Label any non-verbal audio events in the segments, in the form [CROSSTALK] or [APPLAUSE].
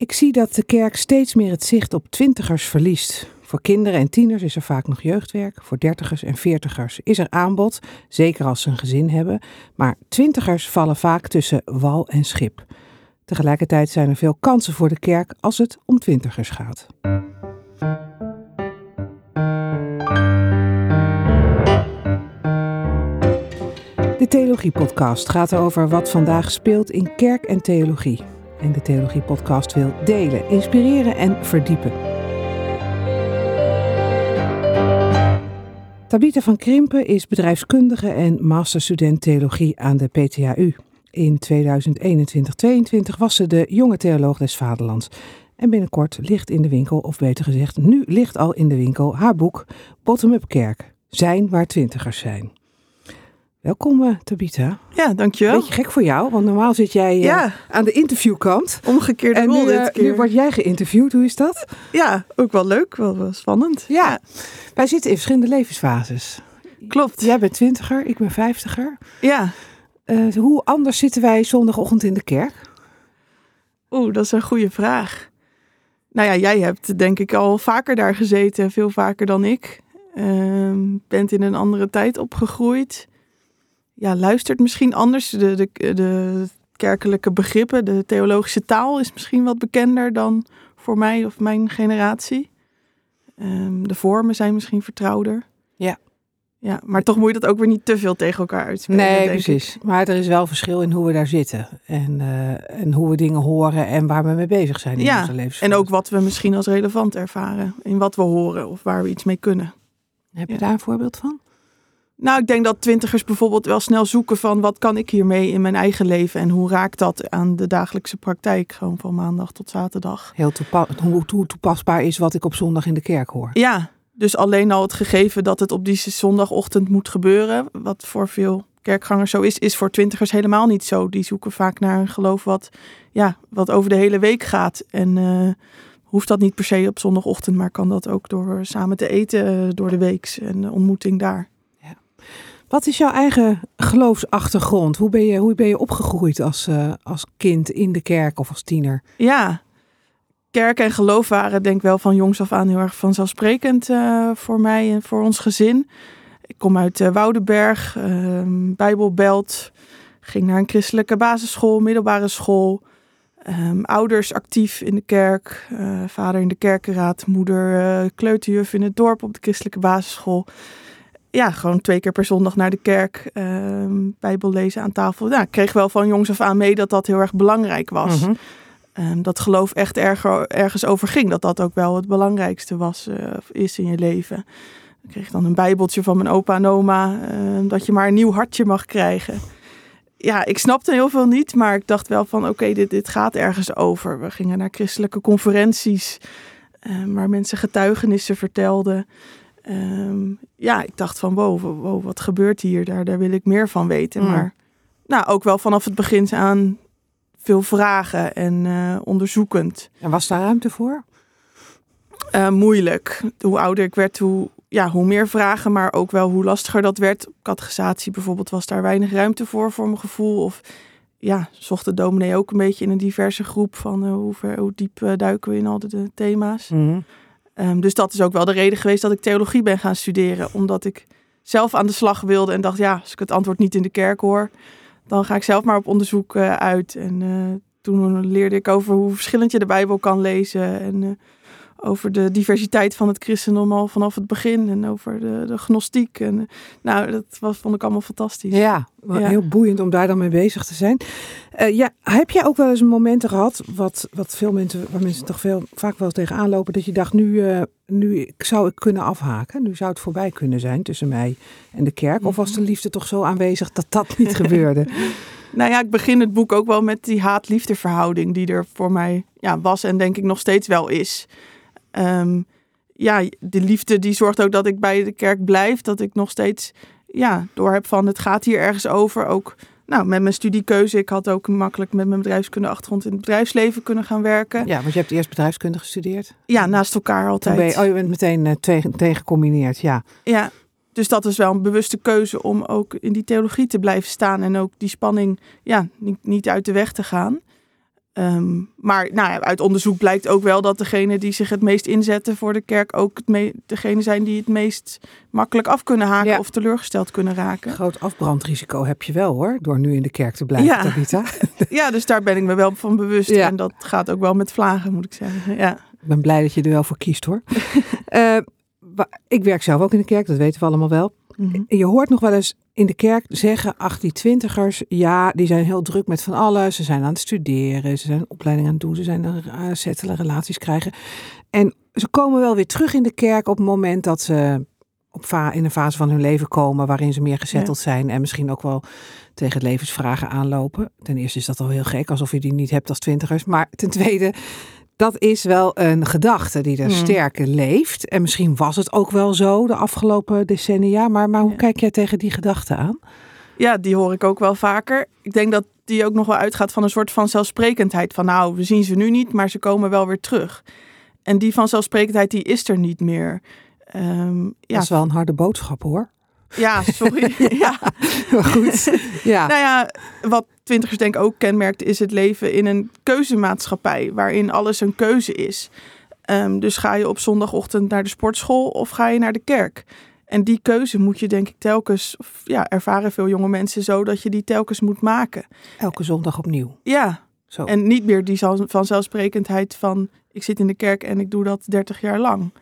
Ik zie dat de kerk steeds meer het zicht op twintigers verliest. Voor kinderen en tieners is er vaak nog jeugdwerk. Voor dertigers en veertigers is er aanbod, zeker als ze een gezin hebben. Maar twintigers vallen vaak tussen wal en schip. Tegelijkertijd zijn er veel kansen voor de kerk als het om twintigers gaat. De Theologie-podcast gaat over wat vandaag speelt in kerk en theologie. En de Theologie-podcast wil delen, inspireren en verdiepen. Tabitha van Krimpen is bedrijfskundige en masterstudent theologie aan de PTHU. In 2021-22 was ze de jonge theoloog des Vaderlands. En binnenkort ligt in de winkel, of beter gezegd, nu ligt al in de winkel haar boek Bottom-up Kerk. Zijn waar twintigers zijn. Welkom uh, Tabitha. Ja, dankjewel. Beetje gek voor jou, want normaal zit jij uh, Ja. aan de interviewkant. Omgekeerde En rol nu, eh, dit keer. nu word jij geïnterviewd, hoe is dat? Ja, ook wel leuk, wel, wel spannend. Ja, wij zitten in verschillende levensfases. Klopt. Jij bent twintiger, ik ben vijftiger. Ja. Eh, hoe anders zitten wij zondagochtend in de kerk? Oeh, dat is een goede vraag. Nou ja, jij hebt denk ik al vaker daar gezeten, veel vaker dan ik. Ehm, bent in een andere tijd opgegroeid. Ja, luistert misschien anders. De, de, de kerkelijke begrippen, de theologische taal is misschien wat bekender dan voor mij of mijn generatie. Ehm, de vormen zijn misschien vertrouwder. Ja. Ja, maar toch moet je dat ook weer niet te veel tegen elkaar uitspelen. Nee, ik. precies. Maar er is wel verschil in hoe we daar zitten. En, eh, en hoe we dingen horen en waar we mee bezig zijn in Ja, onze levensfase. En ook wat we misschien als relevant ervaren. In wat we horen of waar we iets mee kunnen. Heb je ja. daar een voorbeeld van? Nou, ik denk dat twintigers bijvoorbeeld wel snel zoeken van wat kan ik hiermee in mijn eigen leven en hoe raakt dat aan de dagelijkse praktijk, gewoon van maandag tot zaterdag. Heel toepa- hoe, hoe toepasbaar is wat ik op zondag in de kerk hoor. Ja, dus alleen al het gegeven dat het op die zondagochtend moet gebeuren, wat voor veel kerkgangers zo is, is voor twintigers helemaal niet zo. Die zoeken vaak naar een geloof wat, ja, wat over de hele week gaat. En eh, hoeft dat niet per se op zondagochtend, maar kan dat ook door samen te eten eh, door de week en de ontmoeting daar. Wat is jouw eigen geloofsachtergrond? Hoe ben je, hoe ben je opgegroeid als, eh, als kind in de kerk of als tiener? Ja, kerk en geloof waren denk ik wel van jongs af aan heel erg vanzelfsprekend eh, voor mij en voor ons gezin. Ik kom uit eh, Woudenberg, ehm, Bijbelbelt, ging naar een christelijke basisschool, middelbare school. Ehm, ouders actief in de kerk, vader in de kerkenraad, moeder kleuterjuf in het dorp op de christelijke basisschool. Ja, gewoon twee keer per zondag naar de kerk, ehm, Bijbel lezen aan tafel. Ja, ik kreeg wel van jongs af aan mee dat dat heel erg belangrijk was. Ehm, dat geloof echt erger, ergens over ging. Dat dat ook wel het belangrijkste was, of is in je leven. Ik kreeg dan een bijbeltje van mijn opa en oma. ehm, dat je maar een nieuw hartje mag krijgen. Ja, ik snapte heel veel niet. Maar ik dacht wel van oké, dit, dit gaat ergens over. We gingen naar christelijke conferenties. waar mensen getuigenissen vertelden. Ehm, ja, ik dacht van wow, wat gebeurt hier? Daar, daar wil ik meer van weten. Mm. Maar nou, ook wel vanaf het begin aan veel vragen en eh, onderzoekend. En was daar ruimte voor? Eh, moeilijk. Hoe ouder ik werd, hoe, ja, hoe meer vragen, maar ook wel hoe lastiger dat werd. Catechisatie bijvoorbeeld was daar weinig ruimte voor, voor mijn gevoel. Of ja, zocht de dominee ook een beetje in een diverse groep van eh, hoe, ver, hoe diep duiken we in al de, de thema's. Mhm. Ehm, dus dat is ook wel de reden geweest dat ik theologie ben gaan studeren. Omdat ik zelf aan de slag wilde en dacht, ja, als ik het antwoord niet in de kerk hoor, dan ga ik zelf maar op onderzoek eh, uit. En eh, toen leerde ik over hoe verschillend je de Bijbel kan lezen. En eh, over de diversiteit van het christendom al vanaf het begin. En over de, de gnostiek. En, nou, dat was, vond ik allemaal fantastisch. Ja, wel Ja. heel boeiend om daar dan mee bezig te zijn. Eh, ja, heb jij ook wel eens momenten gehad, wat, wat veel mensen, waar mensen toch veel, vaak wel tegenaan lopen, dat je dacht, nu, eh, nu zou ik kunnen afhaken, nu zou het voorbij kunnen zijn tussen mij en de kerk? Of was de liefde toch zo aanwezig dat dat niet [LAUGHS] gebeurde? Nou ja, ik begin het boek ook wel met die haat-liefde verhouding die er voor mij ja, was en denk ik nog steeds wel is. Ehm, ja, de liefde die zorgt ook dat ik bij de kerk blijf. Dat ik nog steeds ja, door heb van het gaat hier ergens over. Ook nou, met mijn studiekeuze. Ik had ook makkelijk met mijn bedrijfskunde achtergrond in het bedrijfsleven kunnen gaan werken. Ja, Ja, want je hebt eerst bedrijfskunde gestudeerd. naast elkaar altijd. ben je, oh, je bent meteen eh, tegen, tegen gecombineerd, ja. Ja, dus dat is wel een bewuste keuze om ook in die theologie te blijven staan en ook die spanning ja, niet, niet uit de weg te gaan. Ehm, maar nou ja, uit onderzoek blijkt ook wel dat degene die zich het meest inzetten voor de kerk ook het me- degene zijn die het meest makkelijk af kunnen haken Ja. of teleurgesteld kunnen raken. Groot afbrandrisico heb je wel hoor, door nu in de kerk te blijven, Ja. Tabitha. [LAUGHS] Ja, dus daar ben ik me wel van bewust. Ja. En dat gaat ook wel met vlagen, moet ik zeggen. Ja. Ik ben blij dat je er wel voor kiest hoor. [LAUGHS] Eh, ik werk zelf ook in de kerk, dat weten we allemaal wel. Mhm. Je hoort nog wel eens in de kerk zeggen, ach die twintigers, ja, die zijn heel druk met van alles. Ze zijn aan het studeren, ze zijn opleiding aan het doen, ze zijn aan het settelen, relaties krijgen. En ze komen wel weer terug in de kerk op het moment dat ze op in een fase van hun leven komen waarin ze meer gezetteld zijn en misschien ook wel tegen levensvragen aanlopen. Ten eerste is dat al heel gek, alsof je die niet hebt als twintigers. Maar ten tweede, dat is wel een gedachte die er sterk leeft. En misschien was het ook wel zo de afgelopen decennia. Maar, maar hoe Ja. kijk jij tegen die gedachte aan? Ja, die hoor ik ook wel vaker. Ik denk dat die ook nog wel uitgaat van een soort van zelfsprekendheid. Van nou, we zien ze nu niet, maar ze komen wel weer terug. En die vanzelfsprekendheid, die is er niet meer. Ehm, ja, Dat is wel een harde boodschap hoor. ja, sorry. [LAUGHS] ja. Maar goed, ja. Nou ja, wat twintigers denk ik ook kenmerkt, is het leven in een keuzemaatschappij. Waarin alles een keuze is. Ehm, dus ga je op zondagochtend naar de sportschool of ga je naar de kerk? En die keuze moet je denk ik telkens, of ja, ervaren veel jonge mensen zo dat je die telkens moet maken. Elke zondag opnieuw. Ja, Zo. en niet meer die vanzelfsprekendheid van ik zit in de kerk en ik doe dat 30 jaar lang.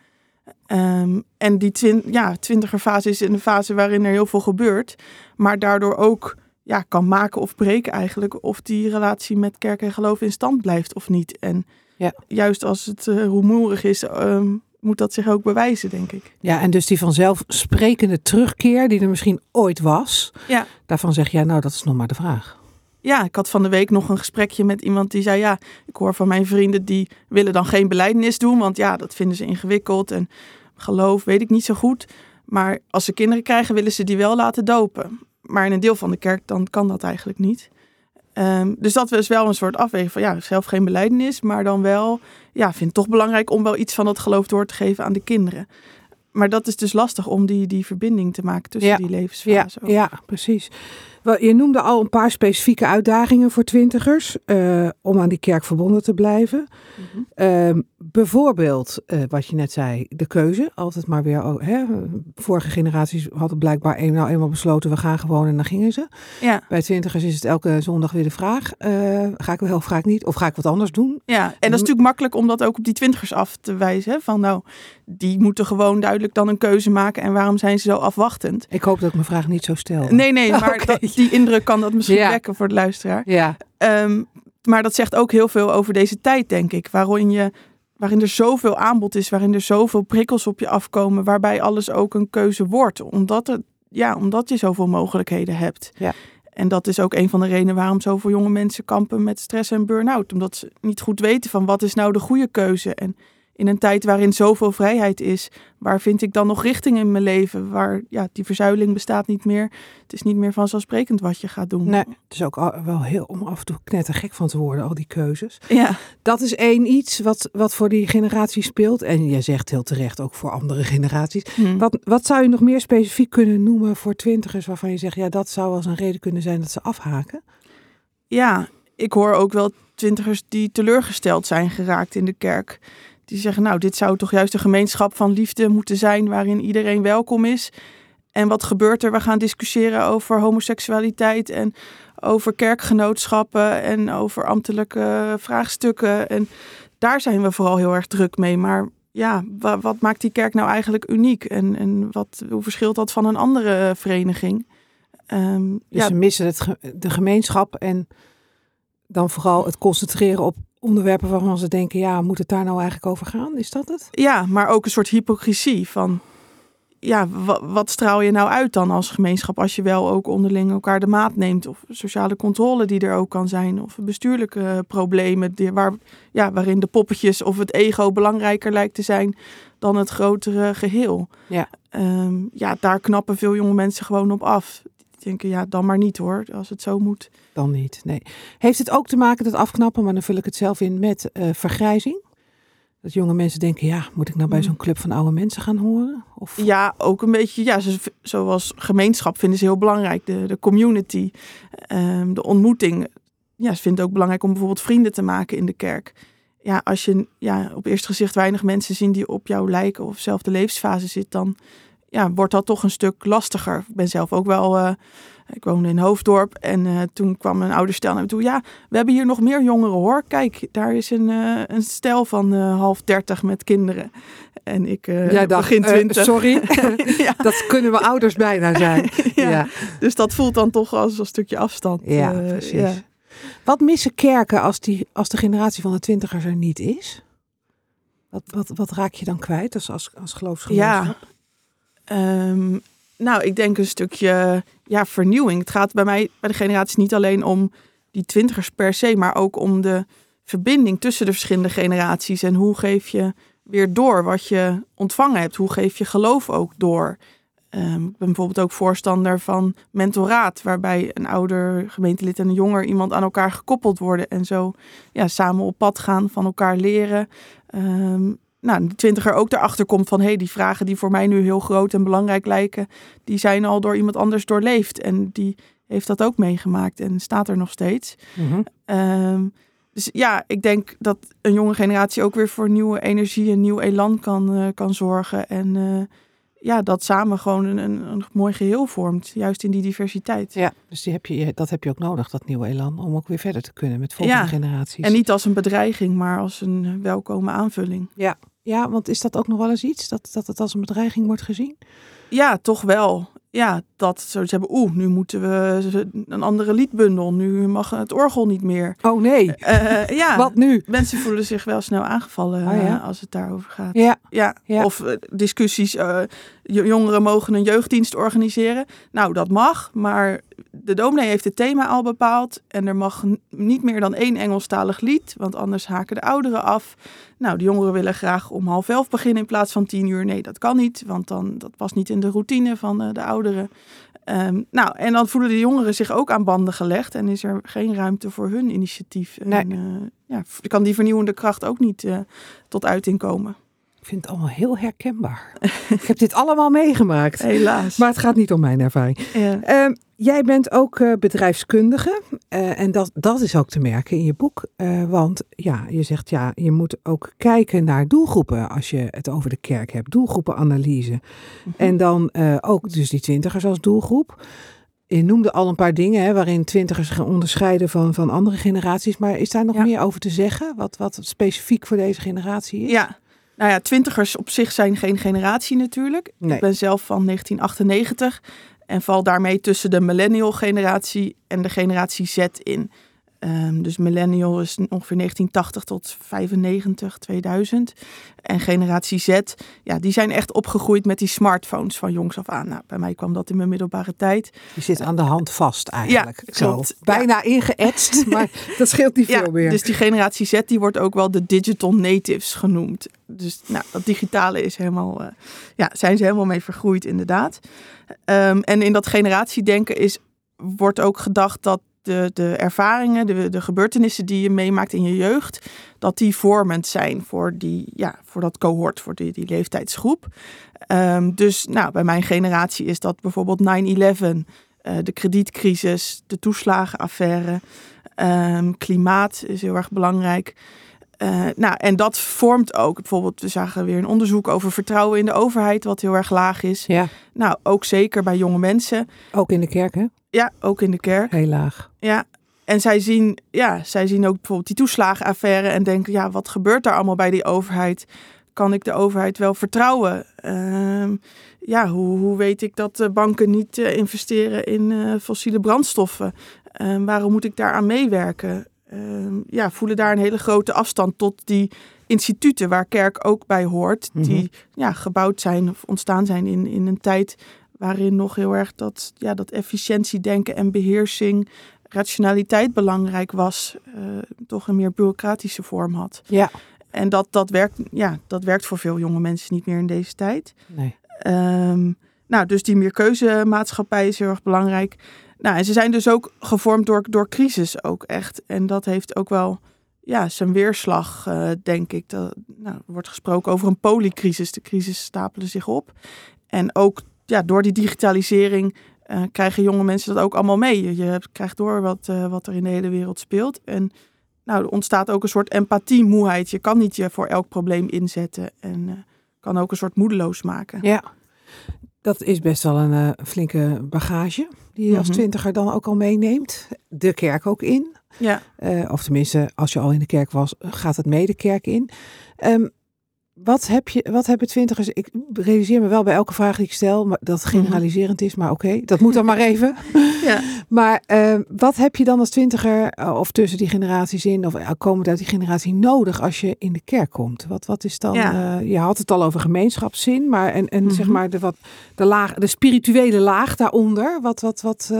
Ehm, en die twin, ja, twintigerfase is een fase waarin er heel veel gebeurt, maar daardoor ook ja, kan maken of breken eigenlijk of die relatie met kerk en geloof in stand blijft of niet. En Ja. juist als het uh, rumoerig is, ehm, moet dat zich ook bewijzen, denk ik. Ja, en dus die vanzelfsprekende terugkeer die er misschien ooit was. Ja. Daarvan zeg jij, nou dat is nog maar de vraag. Ja, ik had van de week nog een gesprekje met iemand die zei: Ja, ik hoor van mijn vrienden die willen dan geen beleidenis doen, want ja, dat vinden ze ingewikkeld en geloof weet ik niet zo goed. Maar als ze kinderen krijgen, willen ze die wel laten dopen. Maar in een deel van de kerk dan kan dat eigenlijk niet. Ehm, dus dat was wel een soort afweging van ja, zelf geen beleidenis, maar dan wel, ja, vind het toch belangrijk om wel iets van dat geloof door te geven aan de kinderen. Maar dat is dus lastig om die, die verbinding te maken tussen Ja. die Ja, levensfase. ook. ja, precies. Je noemde al een paar specifieke uitdagingen voor twintigers eh, om aan die kerk verbonden te blijven. Mhm. Ehm, bijvoorbeeld, eh, wat je net zei, de keuze. Altijd maar weer, oh, hè, vorige generaties hadden blijkbaar een, nou eenmaal besloten, we gaan gewoon en dan gingen ze. ja. Bij twintigers is het elke zondag weer de vraag, eh, ga ik wel of ga ik niet? Of ga ik wat anders doen? Ja, en dat is natuurlijk makkelijk om dat ook op die twintigers af te wijzen. hè, Van nou, die moeten gewoon duidelijk dan een keuze maken. En waarom zijn ze zo afwachtend? Ik hoop dat ik mijn vraag niet zo stel. Nee, nee, [LAUGHS] maar dat, die indruk kan dat misschien Ja. wekken voor de luisteraar. Ja, Ehm, maar dat zegt ook heel veel over deze tijd, denk ik. Waarin, je, waarin er zoveel aanbod is, waarin er zoveel prikkels op je afkomen. Waarbij alles ook een keuze wordt. Omdat, het, ja, omdat je zoveel mogelijkheden hebt. Ja. En dat is ook een van de redenen waarom zoveel jonge mensen kampen met stress en burn-out. Omdat ze niet goed weten van wat is nou de goede keuze. En in een tijd waarin zoveel vrijheid is, waar vind ik dan nog richting in mijn leven? Waar ja, die verzuiling bestaat niet meer. Het is niet meer vanzelfsprekend wat je gaat doen. nee, het is ook al- wel heel om af en toe knettergek van te worden, al die keuzes. Ja, Dat is één iets wat, wat voor die generatie speelt. En jij zegt heel terecht ook voor andere generaties. Hm. Wat, wat zou je nog meer specifiek kunnen noemen voor twintigers waarvan je zegt, ja, dat zou als een reden kunnen zijn dat ze afhaken? ja, ik hoor ook wel twintigers die teleurgesteld zijn geraakt in de kerk. Die zeggen, nou, dit zou toch juist een gemeenschap van liefde moeten zijn waarin iedereen welkom is. En wat gebeurt er? We gaan discussiëren over homoseksualiteit en over kerkgenootschappen en over ambtelijke vraagstukken. En daar zijn we vooral heel erg druk mee. Maar ja, wa- wat maakt die kerk nou eigenlijk uniek? En, en wat, hoe verschilt dat van een andere vereniging? Ehm, Dus ja, ze missen het, de gemeenschap en dan vooral het concentreren op onderwerpen waarvan ze denken, ja, moet het daar nou eigenlijk over gaan? Is dat het? Ja, maar ook een soort hypocrisie van... Ja, wa- wat straal je nou uit dan als gemeenschap... als je wel ook onderling elkaar de maat neemt... of sociale controle die er ook kan zijn... of bestuurlijke problemen die, waar, ja, waarin de poppetjes of het ego belangrijker lijkt te zijn... dan het grotere geheel. Ja. Ehm, ja, daar knappen veel jonge mensen gewoon op af. Die denken, ja, dan maar niet hoor, als het zo moet. Dan niet, nee. Heeft het ook te maken, dat afknappen, maar dan vul ik het zelf in, met eh, vergrijzing? Dat jonge mensen denken, ja, moet ik nou bij Mm. zo'n club van oude mensen gaan horen? Of, Ja, ook een beetje, ja, zo- zoals gemeenschap vinden ze heel belangrijk. De, de community, ehm, de ontmoeting. ja, ze vindt het ook belangrijk om bijvoorbeeld vrienden te maken in de kerk. Ja, als je ja, op eerste gezicht weinig mensen zien die op jou lijken of dezelfde levensfase zit, dan ja, wordt dat toch een stuk lastiger. Ik ben zelf ook wel, uh, ik woonde in Hoofddorp en uh, toen kwam een ouder stel naar me toe. Ja, we hebben hier nog meer jongeren hoor. Kijk, daar is een, uh, een stel van half dertig met kinderen. En ik Jij dacht, begin twintig. sorry, [LAUGHS] [LAUGHS] ja. dat kunnen we ouders bijna zijn. [LAUGHS] ja. ja. Dus dat voelt dan toch als een stukje afstand. Ja, precies. Wat missen kerken als, die, als de generatie van de twintigers er niet is? Wat, wat, wat raak je dan kwijt als, als, als geloofsgemeenschap? Ja, um, nou, ik denk een stukje ja, vernieuwing. Het gaat bij mij, bij de generatie, niet alleen om die twintigers per se, maar ook om de verbinding tussen de verschillende generaties. En hoe geef je weer door wat je ontvangen hebt? Hoe geef je geloof ook door? Um, ik ben bijvoorbeeld ook voorstander van mentoraat, waarbij een ouder gemeentelid en een jonger iemand aan elkaar gekoppeld worden en zo ja, samen op pad gaan, van elkaar leren. Um, nou, de twintiger ook erachter komt van hé, hey, die vragen die voor mij nu heel groot en belangrijk lijken, die zijn al door iemand anders doorleefd. En die heeft dat ook meegemaakt en staat er nog steeds. Mm um, dus ja, ik denk dat een jonge generatie ook weer voor nieuwe energie en nieuw elan kan, uh, kan zorgen. En uh, ja, dat samen gewoon een, een, mooi geheel vormt, juist in die diversiteit. Ja, dus die heb je, dat heb je ook nodig, dat nieuwe elan, om ook weer verder te kunnen met volgende ja, generaties. En niet als een bedreiging, maar als een welkome aanvulling. Ja, ja want is dat ook nog wel eens iets, dat, dat het als een bedreiging wordt gezien? Ja, toch wel ja, dat ze hebben, oeh, nu moeten we een andere liedbundel. Nu mag het orgel niet meer. Oh nee. Uh, ja. [LAUGHS] Wat nu? Mensen voelen zich wel snel aangevallen oh, ja. uh, als het daarover gaat. Ja. ja. ja. Of uh, discussies, jongeren mogen een jeugddienst organiseren. Nou, dat mag, maar de dominee heeft het thema al bepaald. En er mag niet meer dan één Engelstalig lied, want anders haken de ouderen af. Nou, de jongeren willen graag om half elf beginnen in plaats van tien uur. Nee, dat kan niet, want dan, dat past niet in de routine van uh, de ouderen. Um, nou, en dan voelen de jongeren zich ook aan banden gelegd en is er geen ruimte voor hun initiatief. Nee. En, uh, ja, kan die vernieuwende kracht ook niet uh, tot uiting komen. Ik vind het allemaal heel herkenbaar. [LAUGHS] ik heb dit allemaal meegemaakt. Helaas. Maar het gaat niet om mijn ervaring. Ja. Um, Jij bent ook uh, bedrijfskundige uh, en dat, dat is ook te merken in je boek. Uh, want ja, je zegt ja, je moet ook kijken naar doelgroepen als je het over de kerk hebt. Doelgroepenanalyse. Mm -hmm. En dan ook dus die twintigers als doelgroep. Je noemde al een paar dingen hè, waarin twintigers gaan onderscheiden van, van andere generaties. Maar is daar nog ja. meer over te zeggen? Wat, wat specifiek voor deze generatie is? Ja, nou ja, twintigers op zich zijn geen generatie natuurlijk. Nee. Ik ben zelf van 1998 en val daarmee tussen de millennial generatie en de generatie Z in. Um, dus millennial is ongeveer 1980 tot 95, 2000. En generatie Z, ja, die zijn echt opgegroeid met die smartphones van jongs af aan. Nou, bij mij kwam dat in mijn middelbare tijd. Je zit aan de hand vast eigenlijk. Ja, klopt. Zo. Bijna ja. ingeëtst, [LAUGHS] maar dat scheelt niet veel ja, meer. Dus die generatie Z, die wordt ook wel de digital natives genoemd. Dus nou, dat digitale is helemaal, uh, ja, zijn ze helemaal mee vergroeid inderdaad. Um, en in dat generatiedenken is, wordt ook gedacht dat de, de ervaringen, de, de gebeurtenissen die je meemaakt in je jeugd, dat die vormend zijn voor, die, ja, voor dat cohort, voor die, die leeftijdsgroep. Um, dus nou, bij mijn generatie is dat bijvoorbeeld 9-11, uh, de kredietcrisis, de toeslagenaffaire, um, klimaat is heel erg belangrijk. Uh, nou, en dat vormt ook bijvoorbeeld, we zagen weer een onderzoek over vertrouwen in de overheid, wat heel erg laag is. Ja. Nou, ook zeker bij jonge mensen. Ook in de kerk, hè? Ja, ook in de kerk. Heel laag. Ja, en zij zien, ja, zij zien ook bijvoorbeeld die toeslagenaffaire en denken, ja, wat gebeurt daar allemaal bij die overheid? Kan ik de overheid wel vertrouwen? Uh, ja, hoe, hoe weet ik dat de banken niet uh, investeren in uh, fossiele brandstoffen? Ehm, waarom moet ik daaraan meewerken? Ehm, ja, voelen daar een hele grote afstand tot die instituten waar kerk ook bij hoort, die mm -hmm. ja, gebouwd zijn of ontstaan zijn in, in een tijd waarin nog heel erg dat, ja, dat efficiëntiedenken en beheersing, rationaliteit belangrijk was, uh, toch een meer bureaucratische vorm had. Ja. En dat, dat, werkt, ja, dat werkt voor veel jonge mensen niet meer in deze tijd. Nee. Um, nou, dus die meerkeuzemaatschappij is heel erg belangrijk. Nou, en ze zijn dus ook gevormd door, door crisis ook echt. En dat heeft ook wel ja, zijn weerslag, uh, denk ik. Dat, nou, er wordt gesproken over een polycrisis. De crisis stapelen zich op. En ook ja, door die digitalisering uh, krijgen jonge mensen dat ook allemaal mee. Je, je krijgt door wat, uh, wat er in de hele wereld speelt. En nou, er ontstaat ook een soort empathiemoeheid. Je kan niet je voor elk probleem inzetten en uh, kan ook een soort moedeloos maken. Ja, dat is best wel een flinke bagage die je als twintiger dan ook al meeneemt. De kerk ook in. Ja. of tenminste, als je al in de kerk was, gaat het mee de kerk in. Um, wat, heb je, wat hebben twintigers? Ik realiseer me wel bij elke vraag die ik stel, maar dat mhm. generaliserend is, maar oké, dat moet dan maar even. [LAUGHS] ja. Maar uh, wat heb je dan als twintiger eh, of tussen die generaties in, of uh, komend uit die generatie nodig als je in de kerk komt? Wat, wat is dan? Ja. Uh, je had het al over gemeenschapszin, maar en, en zeg mhm. maar de, wat, de, laag, de spirituele laag daaronder. Wat, wat, wat.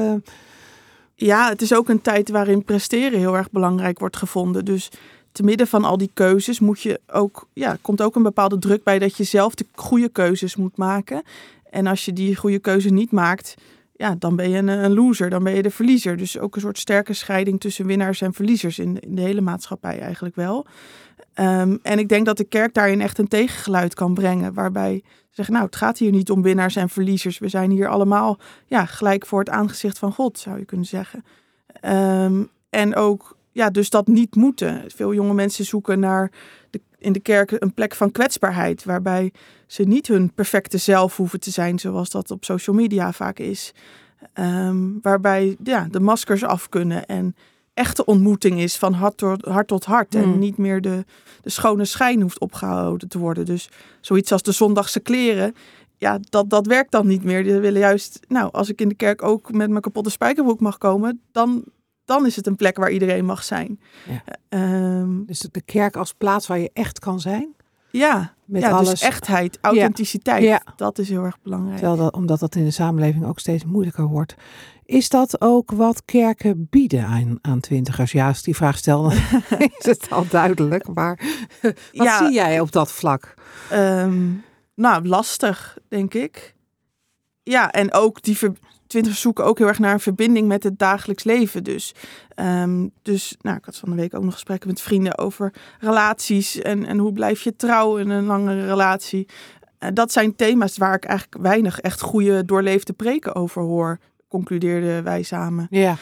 Ja, het is ook een tijd waarin presteren heel erg belangrijk wordt gevonden. Dus te midden van al die keuzes moet je ook, ja, komt ook een bepaalde druk bij dat je zelf de goede keuzes moet maken. En als je die goede keuze niet maakt, ja, dan ben je een, een loser, dan ben je de verliezer. Dus ook een soort sterke scheiding tussen winnaars en verliezers in, in de hele maatschappij eigenlijk wel. Ehm, en ik denk dat de kerk daarin echt een tegengeluid kan brengen, waarbij ze zeggen, nou, het gaat hier niet om winnaars en verliezers. We zijn hier allemaal ja, gelijk voor het aangezicht van God, zou je kunnen zeggen. Um, en ook ja, dus dat niet moeten. Veel jonge mensen zoeken naar de, in de kerk een plek van kwetsbaarheid, waarbij ze niet hun perfecte zelf hoeven te zijn, zoals dat op social media vaak is. Ehm, waarbij ja, de maskers af kunnen en echte ontmoeting is van hart tot hart, tot hart. En hmm. niet meer de, de schone schijn hoeft opgehouden te worden. Dus zoiets als de zondagse kleren. Ja, dat, dat werkt dan niet meer. Die willen juist, nou, als ik in de kerk ook met mijn kapotte spijkerbroek mag komen, dan dan is het een plek waar iedereen mag zijn. Ja. Um, dus de kerk als plaats waar je echt kan zijn? Ja, met ja, dus alles. Dus echtheid, authenticiteit, ja. dat is heel erg belangrijk. Dat, omdat dat in de samenleving ook steeds moeilijker wordt. Is dat ook wat kerken bieden aan, aan twintigers? Ja, als die vraag stel, [LAUGHS] is het al duidelijk. Maar [LAUGHS] wat zie jij op dat vlak? Um, nou, lastig, denk ik. Ja, en ook die, ver, twintigers zoeken ook heel erg naar een verbinding met het dagelijks leven. Dus, ehm, dus nou, ik had van de week ook nog gesprekken met vrienden over relaties en, en hoe blijf je trouw in een langere relatie. Uh, dat zijn thema's waar ik eigenlijk weinig echt goede doorleefde preken over hoor, concludeerden wij samen. Ja.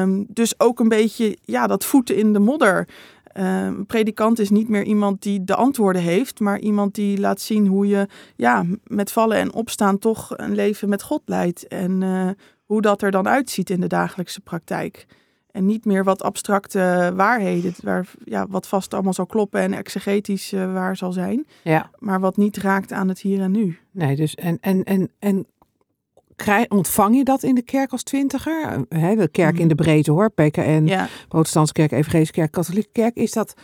Um, dus ook een beetje ja, dat voeten in de modder. Ehm, een predikant is niet meer iemand die de antwoorden heeft, maar iemand die laat zien hoe je ja, met vallen en opstaan toch een leven met God leidt. En uh, hoe dat er dan uitziet in de dagelijkse praktijk. En niet meer wat abstracte waarheden, waar, ja, wat vast allemaal zal kloppen en exegetisch uh, waar zal zijn. Ja. Maar wat niet raakt aan het hier en nu. Nee, dus en, en, en, en krijg, ontvang je dat in de kerk als twintiger? He, de kerk in de breedte hoor, PKN, ja. Protestantse kerk, Evangelische kerk, Katholieke kerk. Is dat,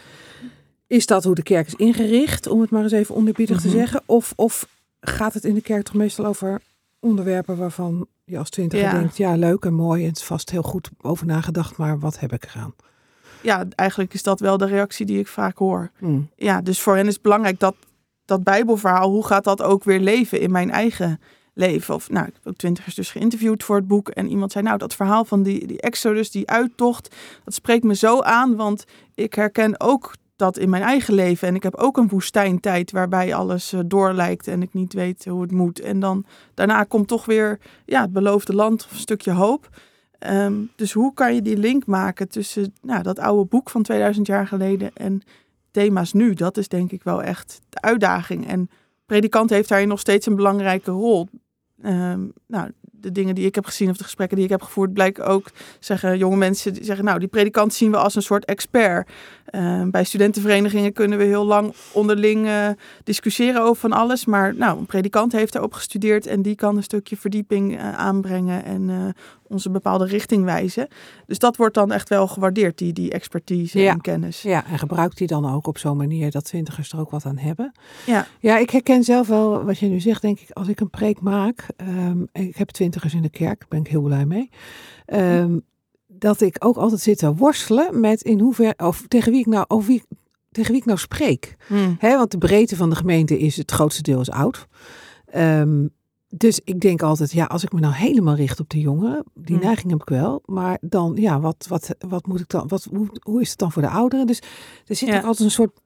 is dat hoe de kerk is ingericht, om het maar eens even onderbiedig te mhm. zeggen? Of, of gaat het in de kerk toch meestal over onderwerpen waarvan je als twintiger denkt, ja leuk en mooi en het is vast heel goed over nagedacht, maar wat heb ik eraan? Ja, eigenlijk is dat wel de reactie die ik vaak hoor. Hmm. Ja, dus voor hen is het belangrijk dat dat Bijbelverhaal, hoe gaat dat ook weer leven in mijn eigen leven. Of nou, ik heb ook twintigers dus geïnterviewd voor het boek. En iemand zei, nou, dat verhaal van die, die Exodus, die uittocht, dat spreekt me zo aan. Want ik herken ook dat in mijn eigen leven. En ik heb ook een woestijntijd waarbij alles uh, doorlijkt en ik niet weet hoe het moet. En dan daarna komt toch weer ja, het beloofde land of een stukje hoop. Ehm, dus hoe kan je die link maken tussen nou, dat oude boek van 2000 jaar geleden en thema's nu? Dat is denk ik wel echt de uitdaging. En predikant heeft daarin nog steeds een belangrijke rol. Ehm, nou, de dingen die ik heb gezien of de gesprekken die ik heb gevoerd, blijken ook, zeggen jonge mensen, die zeggen, nou, die predikant zien we als een soort expert. Ehm, bij studentenverenigingen kunnen we heel lang onderling uh, discussiëren over van alles, maar nou, een predikant heeft daarop gestudeerd en die kan een stukje verdieping uh, aanbrengen en onze bepaalde richting wijzen. Dus dat wordt dan echt wel gewaardeerd, die, die expertise en kennis. Ja, en gebruikt die dan ook op zo'n manier dat twintigers er ook wat aan hebben. Ja. ja, ik herken zelf wel wat je nu zegt, denk ik, als ik een preek maak. Um, ik heb twintigers in de kerk, daar ben ik heel blij mee. Um, dat ik ook altijd zit te worstelen met in hoeverre, of tegen wie ik nou, over wie, tegen wie ik nou spreek. Hmm. want de breedte van de gemeente is, het grootste deel is oud. Um, dus ik denk altijd, ja, als ik me nou helemaal richt op de jongeren, die hmm. neiging heb ik wel, maar dan, ja, wat, wat, wat moet ik dan, wat, hoe, hoe is het dan voor de ouderen? Dus er zit ook altijd een soort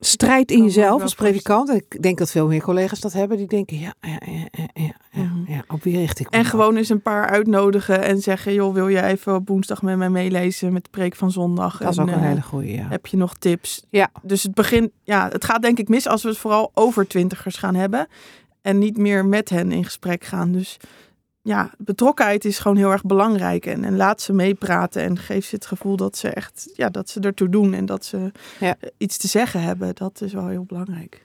strijd in jezelf als predikant. Ik denk dat veel meer collega's dat hebben. Die denken, ja, ja, ja, ja, Mhm. op wie richt ik En gewoon eens een paar uitnodigen en zeggen: joh, wil je even op woensdag met mij meelezen met de preek van zondag? Dat is ook een eh, hele goeie. Heb je nog tips? Ja. Dus het begin, ja, het gaat denk ik mis als we het vooral over twintigers gaan hebben en niet meer met hen in gesprek gaan. Dus ja, betrokkenheid is gewoon heel erg belangrijk en, en laat ze meepraten en geef ze het gevoel dat ze echt, ja, dat ze ertoe doen en dat ze Ja. eh, iets te zeggen hebben. Dat is wel heel belangrijk.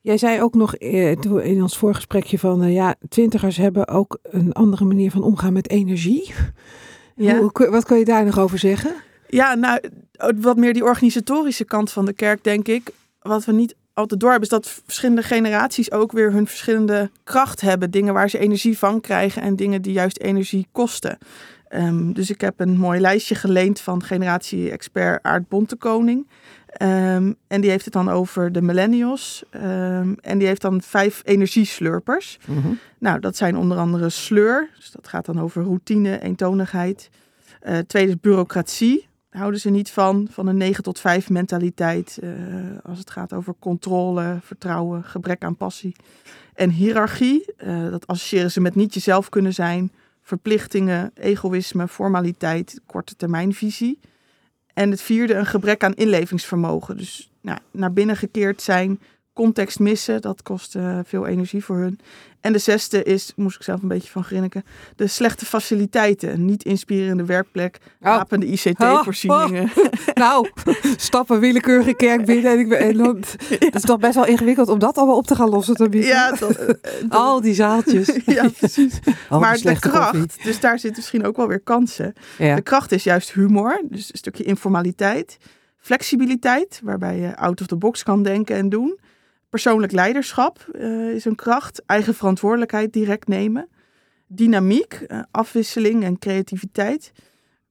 Jij zei ook nog eh, in ons voorgesprekje van, eh, ja, twintigers hebben ook een andere manier van omgaan met energie. [LAUGHS] Ja. Hoe, wat kun je daar nog over zeggen? Ja, nou, wat meer die organisatorische kant van de kerk, denk ik. Wat we niet altijd door hebben, is dat verschillende generaties ook weer hun verschillende kracht hebben. Dingen waar ze energie van krijgen en dingen die juist energie kosten. Ehm, dus ik heb een mooi lijstje geleend van generatie-expert Aart Bontekoning. Ehm, en die heeft het dan over de millennials. Ehm, en die heeft dan vijf energieslurpers. Nou, dat zijn onder andere sleur. Dus dat gaat dan over routine, eentonigheid. Eh tweede is bureaucratie. Houden ze niet van. Van een 9 tot 5 mentaliteit. eh, als het gaat over controle, vertrouwen, gebrek aan passie. En hiërarchie. eh, dat associëren ze met niet jezelf kunnen zijn. Verplichtingen, egoïsme, formaliteit, korte termijnvisie. En het vierde, een gebrek aan inlevingsvermogen. Dus nou, naar binnen gekeerd zijn, context missen, dat kost eh, veel energie voor hun. En de zesde is, moest ik zelf een beetje van grinniken, de slechte faciliteiten. Niet inspirerende werkplek, Oh. hapende ICT-voorzieningen. [LAUGHS] Nou, stappen willekeurige kerk binnen. En ik ben, en het is toch best wel ingewikkeld om dat allemaal op te gaan lossen. Dan ja, dat, eh, [LAUGHS] Al die zaaltjes. [LAUGHS] ja, precies. Maar de kracht, koffie. dus daar zitten misschien ook wel weer kansen. Ja. De kracht is juist humor, dus een stukje informaliteit. Flexibiliteit, waarbij je out of the box kan denken en doen. Persoonlijk leiderschap eh, is een kracht. Eigen verantwoordelijkheid direct nemen. Dynamiek, eh, afwisseling en creativiteit.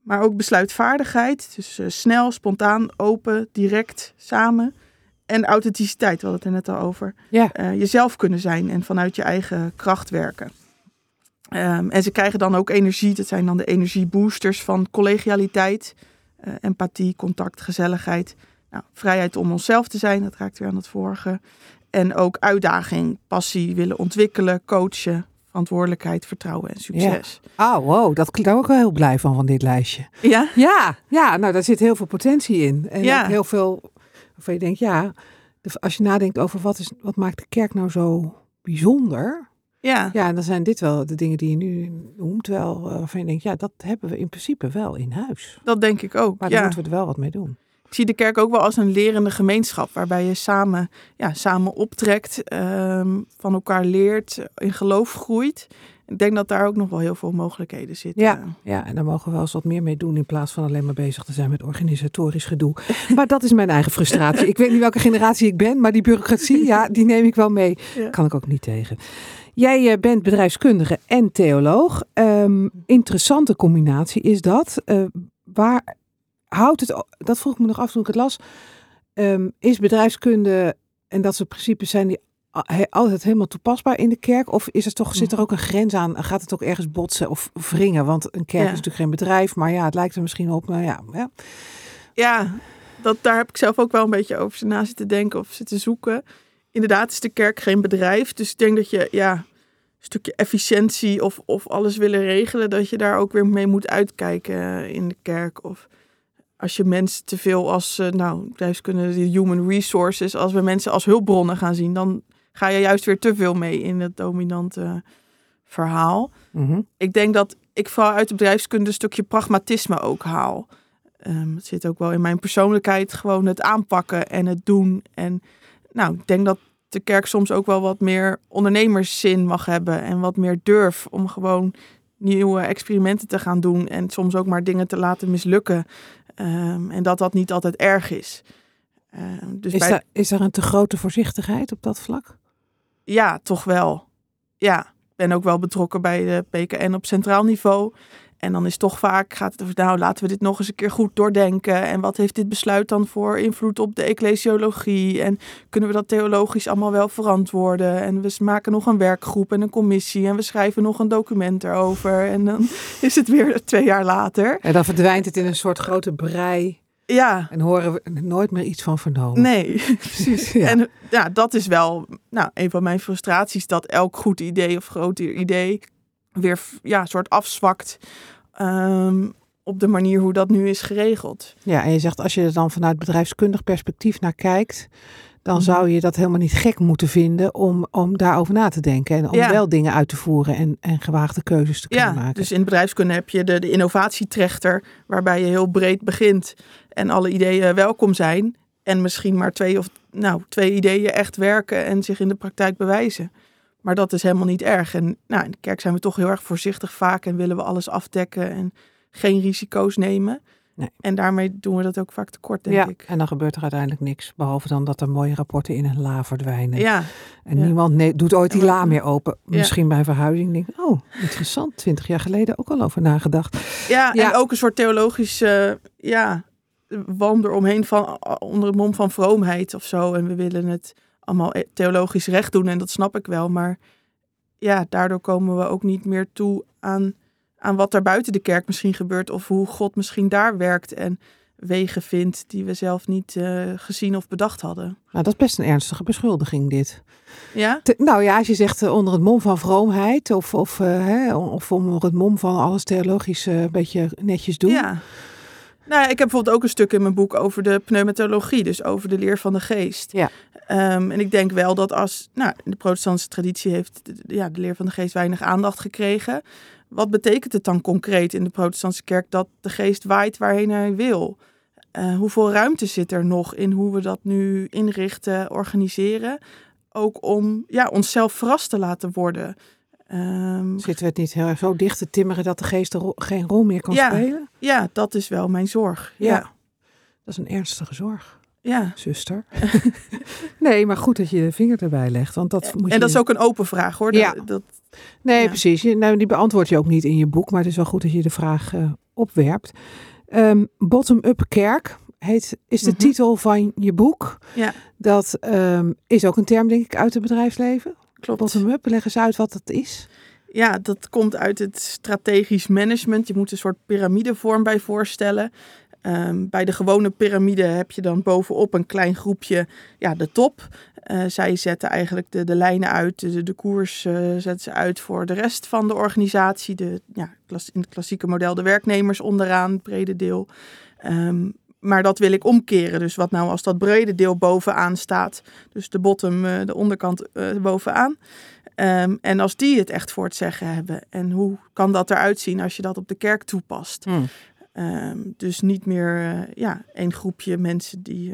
Maar ook besluitvaardigheid. Dus eh, snel, spontaan, open, direct, samen. En authenticiteit, we hadden het er net al over. Ja. Jezelf kunnen zijn en vanuit je eigen kracht werken. Ehm, en ze krijgen dan ook energie. Dat zijn dan de energieboosters van collegialiteit, empathie, contact, gezelligheid. Nou, vrijheid om onszelf te zijn, dat raakt weer aan het vorige. En ook uitdaging, passie, willen ontwikkelen, coachen, verantwoordelijkheid, vertrouwen en succes. Ah, wow, dat klinkt ook wel heel blij van, van dit lijstje. Ja, Ja, ja, nou daar zit heel veel potentie in. En Ja. heel veel waarvan je denkt, ja, als je nadenkt over wat, is, wat maakt de kerk nou zo bijzonder. ja. Ja, dan zijn dit wel de dingen die je nu noemt, wel eh, waarvan je denkt, ja, dat hebben we in principe wel in huis. dat denk ik ook. Maar daar ja. moeten we er wel wat mee doen. Ik zie de kerk ook wel als een lerende gemeenschap, waarbij je samen, ja, samen optrekt, ehm, van elkaar leert, in geloof groeit. Ik denk dat daar ook nog wel heel veel mogelijkheden zitten. Ja. Ja, en daar mogen we wel eens wat meer mee doen in plaats van alleen maar bezig te zijn met organisatorisch gedoe. Maar dat is mijn eigen frustratie. Ik weet niet welke generatie ik ben, maar die bureaucratie, ja, die neem ik wel mee. Ja. Kan ik ook niet tegen. Jij eh, bent bedrijfskundige en theoloog. Ehm, interessante combinatie is dat. Eh, waar houdt het, dat vroeg ik me nog af toen ik het las. Ehm, is bedrijfskunde en dat soort principes zijn die altijd helemaal toepasbaar in de kerk? Of is er toch, zit er ook een grens aan? Gaat het ook ergens botsen of wringen? Want een kerk Ja. is natuurlijk geen bedrijf, maar ja, het lijkt er misschien op. Nou ja, ja. Ja, dat, daar heb ik zelf ook wel een beetje over na zitten denken of zitten zoeken. Inderdaad is de kerk geen bedrijf. Dus ik denk dat je ja, een stukje efficiëntie of, of alles willen regelen, dat je daar ook weer mee moet uitkijken eh, in de kerk. Of als je mensen te veel als, eh, nou, bedrijfskunde, de human resources, als we mensen als hulpbronnen gaan zien, dan ga je juist weer te veel mee in het dominante verhaal Mhm. ik denk dat ik vooral uit de bedrijfskunde een stukje pragmatisme ook haal. Ehm, het zit ook wel in mijn persoonlijkheid, gewoon het aanpakken en het doen. En nou, ik denk dat de kerk soms ook wel wat meer ondernemerszin mag hebben en wat meer durf om gewoon nieuwe experimenten te gaan doen en soms ook maar dingen te laten mislukken. Ehm, en dat dat niet altijd erg is. Ehm, dus Is, bij, daar, is er een te grote voorzichtigheid op dat vlak? Ja, toch wel. Ja, ik ben ook wel betrokken bij de PKN op centraal niveau. En dan is toch vaak, gaat het over, nou laten we dit nog eens een keer goed doordenken. En wat heeft dit besluit dan voor invloed op de ecclesiologie? En kunnen we dat theologisch allemaal wel verantwoorden? En we maken nog een werkgroep en een commissie. En we schrijven nog een document erover. En dan [LAUGHS] is het weer twee jaar later. En dan verdwijnt het in een soort grote brei Ja. En horen we nooit meer iets van vernomen. Nee, [LAUGHS] precies. [LAUGHS] Ja. En ja, dat is wel nou, een van mijn frustraties. Dat elk goed idee of groter idee weer ja, soort afzwakt. ehm, op de manier hoe dat nu is geregeld. Ja, en je zegt als je er dan vanuit bedrijfskundig perspectief naar kijkt, dan Mhm. zou je dat helemaal niet gek moeten vinden om, om daarover na te denken. En om Ja. wel dingen uit te voeren en, en gewaagde keuzes te kunnen Ja, maken. dus in bedrijfskunde heb je de, de innovatietrechter, waarbij je heel breed begint en alle ideeën welkom zijn. En misschien maar twee of nou, twee ideeën echt werken en zich in de praktijk bewijzen. Maar dat is helemaal niet erg. En nou, in de kerk zijn we toch heel erg voorzichtig vaak en willen we alles afdekken en geen risico's nemen. Nee. En daarmee doen we dat ook vaak tekort, denk ja, ik. en dan gebeurt er uiteindelijk niks. Behalve dan dat er mooie rapporten in een la verdwijnen. Ja, En ja. niemand doet ooit die la meer open. Misschien bij verhuizing denk ik, oh, interessant. Twintig jaar geleden ook al over nagedacht. Ja, en ook een soort theologisch eh, ja, wand eromheen van, onder het mom van vroomheid of zo. En we willen het allemaal e- theologisch recht doen en dat snap ik wel. Maar ja, daardoor komen we ook niet meer toe aan, aan wat er buiten de kerk misschien gebeurt. Of hoe God misschien daar werkt en wegen vindt die we zelf niet eh, gezien of bedacht hadden. Nou, dat is best een ernstige beschuldiging dit. Ja? Te- nou ja, als je zegt eh, onder het mom van vroomheid of, of, eh, hè, of onder het mom van alles theologisch een beetje netjes doen. Ja. Nou ik heb bijvoorbeeld ook een stuk in mijn boek over de pneumatologie, dus over de leer van de geest. Ja. Ehm, en ik denk wel dat als, nou, de protestantse traditie heeft de, ja, de leer van de geest weinig aandacht gekregen. Wat betekent het dan concreet in de protestantse kerk dat de geest waait waarheen hij wil? Eh, hoeveel ruimte zit er nog in hoe we dat nu inrichten, organiseren? Ook om ja, onszelf verrast te laten worden. Ehm, Zitten we het niet heel erg zo dicht te timmeren dat de geest er ro- geen rol meer kan Ja. spelen? ja, dat is wel mijn zorg. Ja. Ja, Dat is een ernstige zorg, ja. zuster. [LAUGHS] [LAUGHS] nee, maar goed dat je de vinger erbij legt. Want dat moet je... En dat is ook een open vraag hoor. Ja. Dat, dat, Nee, Ja. precies. Nou, die beantwoord je ook niet in je boek, maar het is wel goed dat je de vraag eh, opwerpt. Ehm, Bottom-up kerk heet, is de Mhm. titel van je boek. Ja. Dat ehm, is ook een term, denk ik, uit het bedrijfsleven. Klopt. Bottom-up, leg eens uit wat dat is. Ja, dat komt uit het strategisch management. Je moet een soort piramidevorm bij voorstellen. Ehm, bij de gewone piramide heb je dan bovenop een klein groepje, ja, de top. Eh, zij zetten eigenlijk de, de lijnen uit, de, de koers eh, zetten ze uit voor de rest van de organisatie. De, ja, in het klassieke model de werknemers onderaan, het brede deel. Ehm, maar dat wil ik omkeren. Dus wat nou als dat brede deel bovenaan staat, dus de bottom, eh, de onderkant eh, bovenaan. Ehm, en als die het echt voor het zeggen hebben. En hoe kan dat eruit zien als je dat op de kerk toepast? Ehm, dus niet meer eh, ja, één groepje mensen die,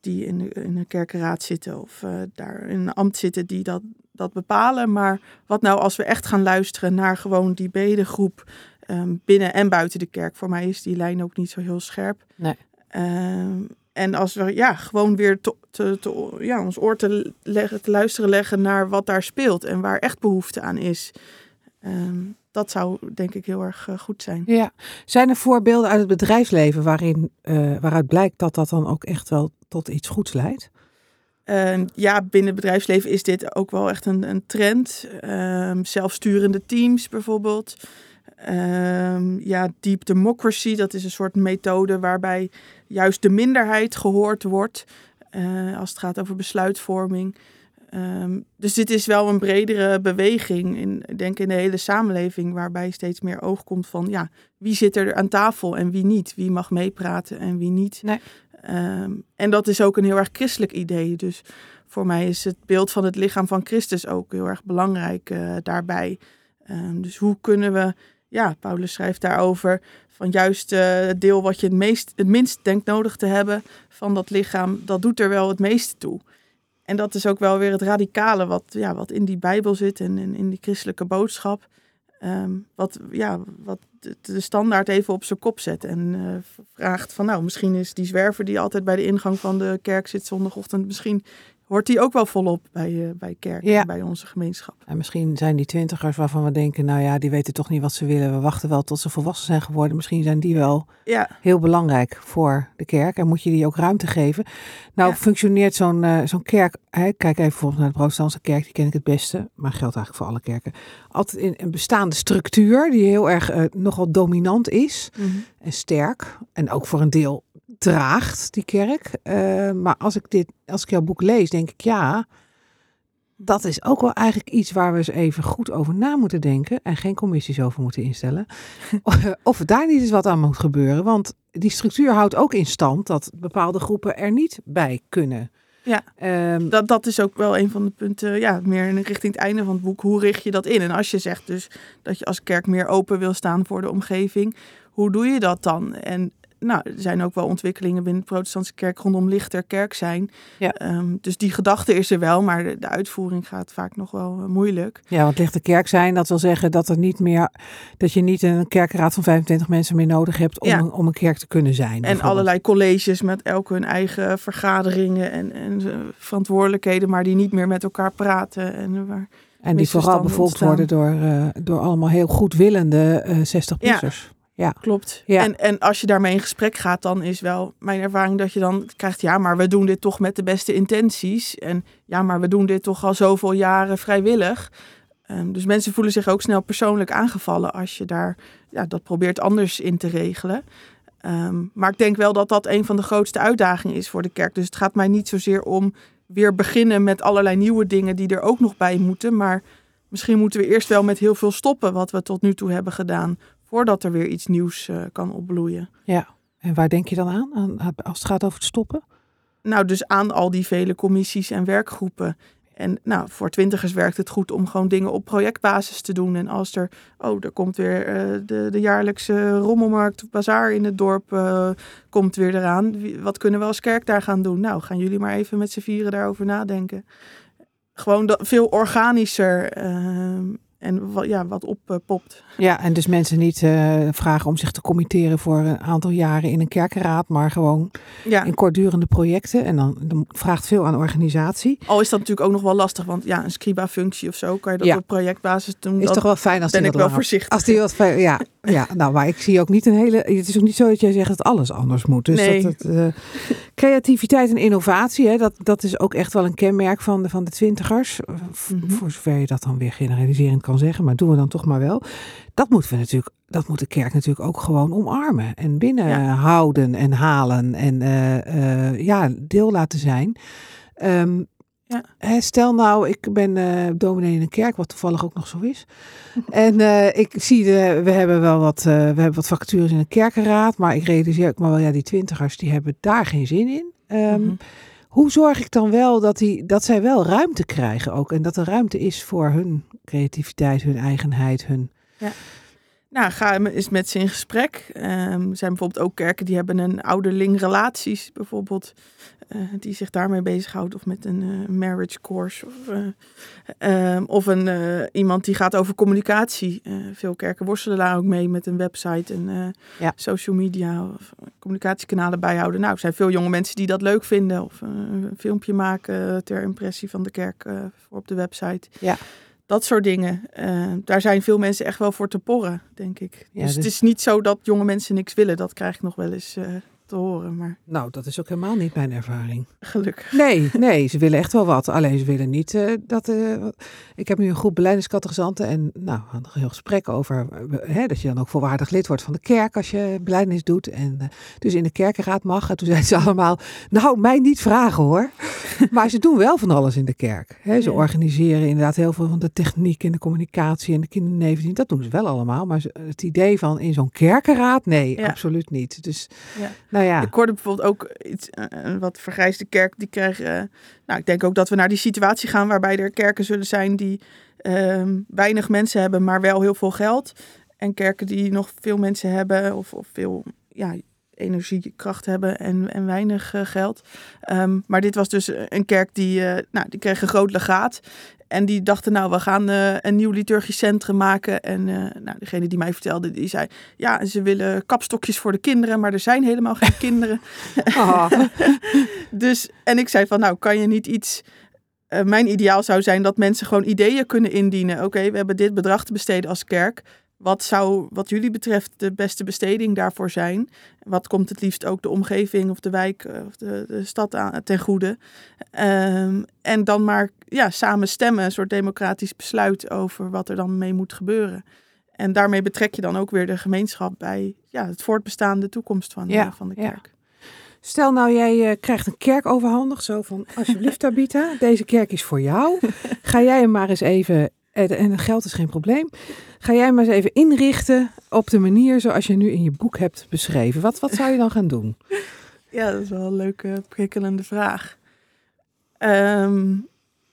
die in, de, in een kerkenraad zitten of daar in een ambt zitten die dat, dat bepalen. Maar wat nou als we echt gaan luisteren naar gewoon die brede ehm, binnen en buiten de kerk? Voor mij is die lijn ook niet zo heel scherp. Nee. Ehm, en als we ja, gewoon weer te, te, te- ja, ons oor te, leggen, te luisteren leggen naar wat daar speelt en waar echt behoefte aan is. Ehm, dat zou denk ik heel erg eh, goed zijn. Ja. Zijn er voorbeelden uit het bedrijfsleven waarin, eh, waaruit blijkt dat dat dan ook echt wel tot iets goeds leidt? Ja, binnen het bedrijfsleven is dit ook wel echt een, een trend. Zelfsturende teams bijvoorbeeld. Ehm, ja, deep democracy, dat is een soort methode waarbij juist de minderheid gehoord wordt eh, als het gaat over besluitvorming. Ehm, dus dit is wel een bredere beweging, in, ik denk in de hele samenleving, waarbij steeds meer oog komt van ja, wie zit er aan tafel en wie niet? Wie mag meepraten en wie niet? Nee. Ehm, en dat is ook een heel erg christelijk idee. Dus voor mij is het beeld van het lichaam van Christus ook heel erg belangrijk eh, daarbij. Dus hoe kunnen we, ja, Paulus schrijft daarover, van juist eh, het deel wat je het, meest, het minst denkt nodig te hebben van dat lichaam, dat doet er wel het meeste toe. En dat is ook wel weer het radicale wat, ja, wat in die Bijbel zit en, in die christelijke boodschap. Ehm, wat, ja, wat de, de standaard even op zijn kop zet en eh, vraagt van nou, misschien is die zwerver die altijd bij de ingang van de kerk zit zondagochtend, misschien hoort die ook wel volop bij, eh, bij kerk, Ja. en bij onze gemeenschap. En misschien zijn die twintigers waarvan we denken, nou ja, die weten toch niet wat ze willen. We wachten wel tot ze volwassen zijn geworden. Misschien zijn die wel Ja, heel belangrijk voor de kerk. En moet je die ook ruimte geven. Nou, Ja. functioneert zo'n eh, zo'n kerk. Hè, kijk even bijvoorbeeld naar de protestantse kerk, die ken ik het beste. Maar geldt eigenlijk voor alle kerken. Altijd in een bestaande structuur die heel erg eh, nogal dominant is. Mhm. En sterk. En ook voor een deel draagt, die kerk. Uh, maar als ik, dit, als ik jouw boek lees, denk ik ja, dat is ook wel eigenlijk iets waar we eens even goed over na moeten denken. En geen commissies over moeten instellen. [LAUGHS] of daar niet eens wat aan moet gebeuren. Want die structuur houdt ook in stand dat bepaalde groepen er niet bij kunnen. Ja, um, dat, dat is ook wel een van de punten, ja, meer richting het einde van het boek. Hoe richt je dat in? En als je zegt dus dat je als kerk meer open wil staan voor de omgeving, hoe doe je dat dan? En nou, er zijn ook wel ontwikkelingen binnen de protestantse kerk rondom lichter kerk zijn. Ja. Ehm, dus die gedachte is er wel, maar de, uitvoering gaat vaak nog wel uh, moeilijk. Ja, want lichter kerk zijn, dat wil zeggen dat er niet meer, dat je niet een kerkraad van 25 mensen meer nodig hebt om, een, om een kerk te kunnen zijn. En allerlei colleges met elk hun eigen vergaderingen en, en uh, verantwoordelijkheden, maar die niet meer met elkaar praten. En, waar en die vooral bevolkt worden door, uh, door allemaal heel goedwillende 60-plussers. Ja. Ja, klopt. Ja. En, en als je daarmee in gesprek gaat, dan is wel mijn ervaring dat je dan krijgt, ja, maar we doen dit toch met de beste intenties. En ja, maar we doen dit toch al zoveel jaren vrijwillig. Um, dus mensen voelen zich ook snel persoonlijk aangevallen als je daar ja, dat probeert anders in te regelen. Um, maar ik denk wel dat dat een van de grootste uitdagingen is voor de kerk. Dus het gaat mij niet zozeer om weer beginnen met allerlei nieuwe dingen die er ook nog bij moeten. Maar misschien moeten we eerst wel met heel veel stoppen wat we tot nu toe hebben gedaan voordat er weer iets nieuws uh, kan opbloeien. Ja, en waar denk je dan aan, als het gaat over het stoppen? Nou, dus aan al die vele commissies en werkgroepen. En nou, voor twintigers werkt het goed om gewoon dingen op projectbasis te doen. En als er, oh, er komt weer uh, de, de jaarlijkse rommelmarkt, bazaar in het dorp, uh, komt weer eraan. Wat kunnen we als kerk daar gaan doen? Nou, gaan jullie maar even met z'n vieren daarover nadenken. Gewoon dat, veel organischer. Uh, en wat, ja, wat oppopt. ja, en dus mensen niet uh, vragen om zich te committeren voor een aantal jaren in een kerkenraad, maar gewoon ja. in kortdurende projecten. En dan, dan, vraagt veel aan organisatie. Al is dat natuurlijk ook nog wel lastig, want ja, een scriba-functie of zo kan je dat ja. op projectbasis doen. Is toch wel fijn als ben die ik wel voorzichtig. Als die wat fijn, ja, [LAUGHS] ja, nou, maar ik zie ook niet een hele. Het is ook niet zo dat jij zegt dat alles anders moet. Dus nee. dat, uh, creativiteit en innovatie, hè, dat, dat is ook echt wel een kenmerk van de, van de twintigers. Mm -hmm. Voor zover je dat dan weer generaliserend kan zeggen, maar doen we dan toch maar wel. Dat moeten we natuurlijk, dat moet de kerk natuurlijk ook gewoon omarmen en binnenhouden ja. en halen en uh, uh, ja, deel laten zijn. Um, ja. Stel nou, ik ben uh, dominee in een kerk, wat toevallig ook nog zo is. [LAUGHS] en uh, ik zie, de, we hebben wel wat, uh, we hebben wat vacatures in een kerkenraad, maar ik realiseer ook maar wel, ja, die twintigers, die hebben daar geen zin in. Um, mm -hmm. Hoe zorg ik dan wel dat, die, dat zij wel ruimte krijgen ook en dat er ruimte is voor hun creativiteit, hun eigenheid, hun... Ja. Nou, ga eens met ze in gesprek. Um, er zijn bijvoorbeeld ook kerken die hebben een ouderling-relaties bijvoorbeeld, uh, die zich daarmee bezighoudt. Of met een uh, marriage course. Of, uh, um, of een, iemand die gaat over communicatie. veel kerken worstelen daar ook mee met een website en ja. social media of communicatiekanalen bijhouden. Nou, er zijn veel jonge mensen die dat leuk vinden. Of een filmpje maken ter impressie van de kerk voor op de website. Ja dat soort dingen. Uh, daar zijn veel mensen echt wel voor te porren, denk ik. Ja, dus, dus, het is niet zo dat jonge mensen niks willen. Dat krijg ik nog wel eens uh, te horen. Maar... Nou, dat is ook helemaal niet mijn ervaring. Gelukkig. Nee, nee, ze willen echt wel wat. Alleen ze willen niet uh, dat. Uh, ik heb nu een groep beleidingscategorisanten en nou, we hadden een heel gesprek over hè, dat je dan ook volwaardig lid wordt van de kerk als je beleidnis doet. En uh, dus in de kerkenraad mag. En toen zeiden ze allemaal, nou, mij niet vragen hoor. [LAUGHS] maar ze doen wel van alles in de kerk. Hè. Ze ja. organiseren inderdaad heel veel van de techniek en de communicatie en de kindernevendienst. Dat doen ze wel allemaal. Maar het idee van in zo'n kerkenraad, nee, ja. absoluut niet. Dus, ja. nou ja. Ik hoorde bijvoorbeeld ook iets, een wat vergrijsde kerk, die krijgen... nou, ik denk ook dat we naar die situatie gaan waarbij er kerken zullen zijn die um, weinig mensen hebben, maar wel heel veel geld. En kerken die nog veel mensen hebben of, of veel ja, energiekracht hebben en, en weinig uh, geld. Um, maar dit was dus een kerk die, nou, die kreeg een groot legaat. En die dachten, nou, we gaan uh, een nieuw liturgisch centrum maken. En nou, degene die mij vertelde, die zei... ja, ze willen kapstokjes voor de kinderen, maar er zijn helemaal geen [LAUGHS] kinderen. Oh. [LAUGHS] dus, en ik zei van, nou, kan je niet iets... Uh, mijn ideaal zou zijn dat mensen gewoon ideeën kunnen indienen. Oké, okay, we hebben dit bedrag te besteden als kerk. Wat zou, wat jullie betreft, de beste besteding daarvoor zijn? Wat komt het liefst ook de omgeving of de wijk of de, de stad aan, ten goede? Um, en dan maar ja, samen stemmen, een soort democratisch besluit over wat er dan mee moet gebeuren. En daarmee betrek je dan ook weer de gemeenschap bij ja, het voortbestaan, de toekomst van, ja, van de kerk. Ja. Stel nou, jij uh, krijgt een kerk overhandigd, zo van, alsjeblieft Tabita, deze kerk is voor jou. [LAUGHS] Ga jij hem maar eens even, en geld is geen probleem, ga jij maar eens even inrichten op de manier zoals je nu in je boek hebt beschreven. Wat, wat zou je dan gaan doen? [LAUGHS] Ja, dat is wel een leuke, prikkelende vraag. Ehm,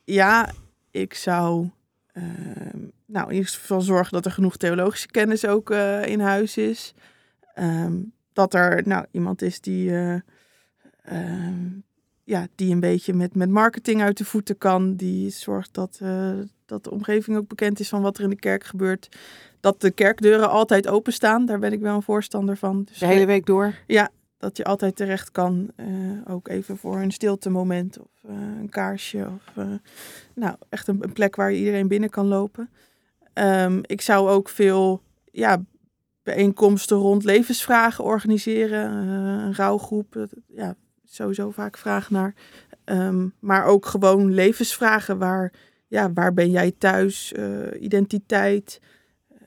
ja, ik zou ehm, nou, in ieder zorgen dat er genoeg theologische kennis ook uh, in huis is. Ehm, dat er nou, iemand is die, uh, ja, die een beetje met, met marketing uit de voeten kan. Die zorgt dat, dat de omgeving ook bekend is van wat er in de kerk gebeurt. Dat de kerkdeuren altijd openstaan. Daar ben ik wel een voorstander van. Dus de hele week door? Ja, dat je altijd terecht kan. ook even voor een stilte moment of een kaarsje. Of nou, echt een, een, plek waar iedereen binnen kan lopen. Um, ik zou ook veel ja, bijeenkomsten rond levensvragen organiseren. Een rouwgroep, ja, sowieso vaak vraag naar. Um, maar ook gewoon levensvragen waar, ja, waar ben jij thuis? Uh, identiteit,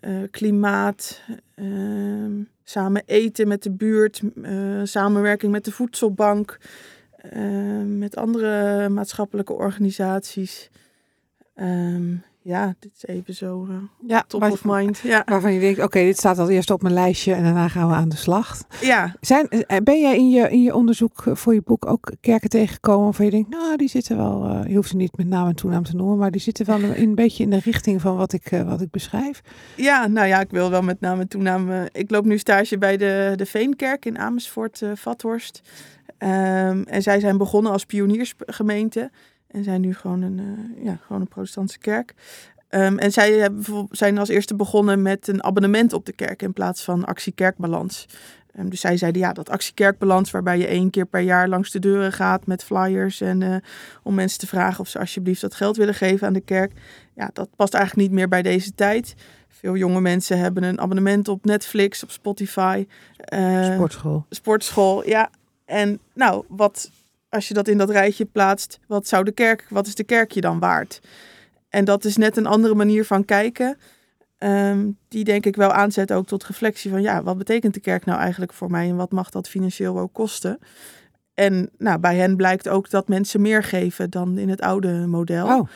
uh, klimaat, ehm, samen eten met de buurt, samenwerking met de voedselbank, met andere maatschappelijke organisaties. Um, ja, dit is even zo uh, ja, top of mind. Ja. Waarvan je denkt, oké, dit staat al eerst op mijn lijstje en daarna gaan we aan de slag. Ja. Zijn, eh, ben jij in je, in je onderzoek voor je boek ook kerken tegengekomen waarvan je denkt, nou, die zitten wel, uh, je hoeft ze niet met naam en toenaam te noemen, maar die zitten wel een, een beetje in de richting van wat ik, uh, wat ik beschrijf? Ja, nou ja, ik wil wel met naam en toenaam. ik loop nu stage bij de, de Veenkerk in Amersfoort, Vathorst. Um, en zij zijn begonnen als pioniersgemeente. En zijn nu gewoon een, uh, ja, gewoon een protestantse kerk. Um, en zij hebben, zijn als eerste begonnen met een abonnement op de kerk in plaats van actie kerkbalans. Um, dus zij zeiden ja, dat actie kerkbalans waarbij je één keer per jaar langs de deuren gaat met flyers en uh, om mensen te vragen of ze alsjeblieft dat geld willen geven aan de kerk. Ja, dat past eigenlijk niet meer bij deze tijd. Veel jonge mensen hebben een abonnement op Netflix, op Spotify. Uh, sportschool. Sportschool, ja. En nou, wat als je dat in dat rijtje plaatst, wat zou de kerk, wat is de kerk je dan waard? En dat is net een andere manier van kijken. Um, die denk ik wel aanzet ook tot reflectie van ja, wat betekent de kerk nou eigenlijk voor mij en wat mag dat financieel ook kosten? En nou, bij hen blijkt ook dat mensen meer geven dan in het oude model. Oh.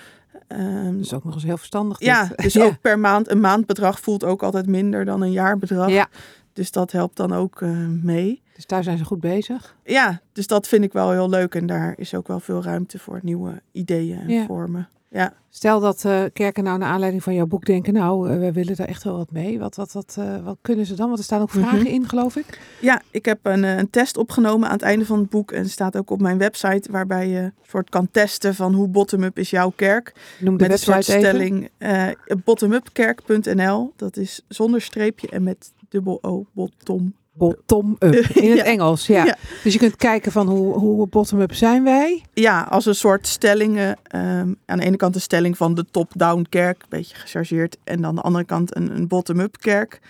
Um, dat is ook nog eens heel verstandig. Dit. [LAUGHS] Ja, dus ook per maand. Een maandbedrag voelt ook altijd minder dan een jaarbedrag. Ja. Dus dat helpt dan ook uh, mee. Dus daar zijn ze goed bezig? Ja, dus dat vind ik wel heel leuk. En daar is ook wel veel ruimte voor nieuwe ideeën en ja. vormen. Ja. Stel dat uh, kerken nou naar aanleiding van jouw boek denken, nou, uh, we willen daar echt wel wat mee. Wat, wat, wat, uh, wat kunnen ze dan? Want er staan ook vragen mm -hmm. in, geloof ik. Ja, ik heb een, een, test opgenomen aan het einde van het boek. En staat ook op mijn website, waarbij je soort kan testen van hoe bottom-up is jouw kerk. Noem de met website een soort stelling bottomupkerk.nl. Dat is zonder streepje en met dubbel O, bottom bottom-up [LAUGHS] in het ja. Engels. Ja. ja. Dus je kunt kijken van hoe, hoe bottom-up zijn wij? Ja, als een soort stellingen. Um, aan de ene kant een stelling van de top-down kerk, een beetje gechargeerd. En dan aan de andere kant een, een bottom-up kerk.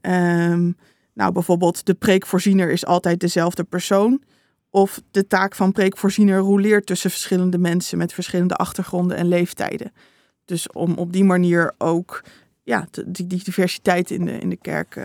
Um, nou, bijvoorbeeld de preekvoorziener is altijd dezelfde persoon. Of de taak van preekvoorziener roleert tussen verschillende mensen met verschillende achtergronden en leeftijden. Dus om op die manier ook ja, die, die diversiteit in de, in de kerk uh,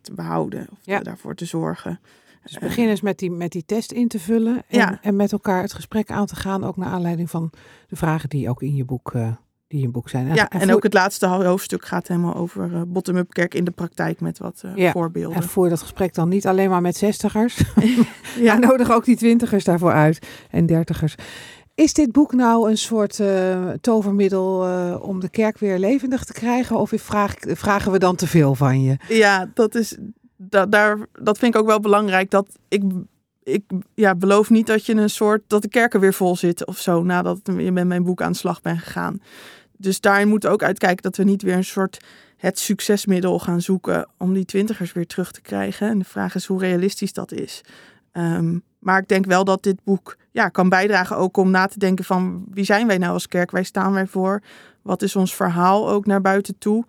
te behouden. Of ja. daarvoor te zorgen. Dus begin eens met die, met die test in te vullen. En, ja. en met elkaar het gesprek aan te gaan. Ook naar aanleiding van de vragen die ook in je boek, uh, die in je boek zijn. Ja, en, en ook het laatste hoofdstuk gaat helemaal over uh, bottom-up kerk in de praktijk. Met wat ja. voorbeelden. En voer dat gesprek dan niet alleen maar met zestigers. [LAUGHS] [LAUGHS] ja, nodig ook die twintigers daarvoor uit. En dertigers. Is dit boek nou een soort uh, tovermiddel uh, om de kerk weer levendig te krijgen? Of vraag, vragen we dan te veel van je? Ja, dat, is, dat, daar, dat vind ik ook wel belangrijk. Dat ik, ik ja, beloof niet dat je een soort dat de kerken weer vol zitten of zo nadat je met mijn boek aan de slag bent gegaan. Dus daarin moeten we ook uitkijken dat we niet weer een soort het succesmiddel gaan zoeken om die twintigers weer terug te krijgen. En de vraag is hoe realistisch dat is. Um, maar ik denk wel dat dit boek ja, kan bijdragen ook om na te denken van wie zijn wij nou als kerk? Wij staan wij voor? Wat is ons verhaal ook naar buiten toe?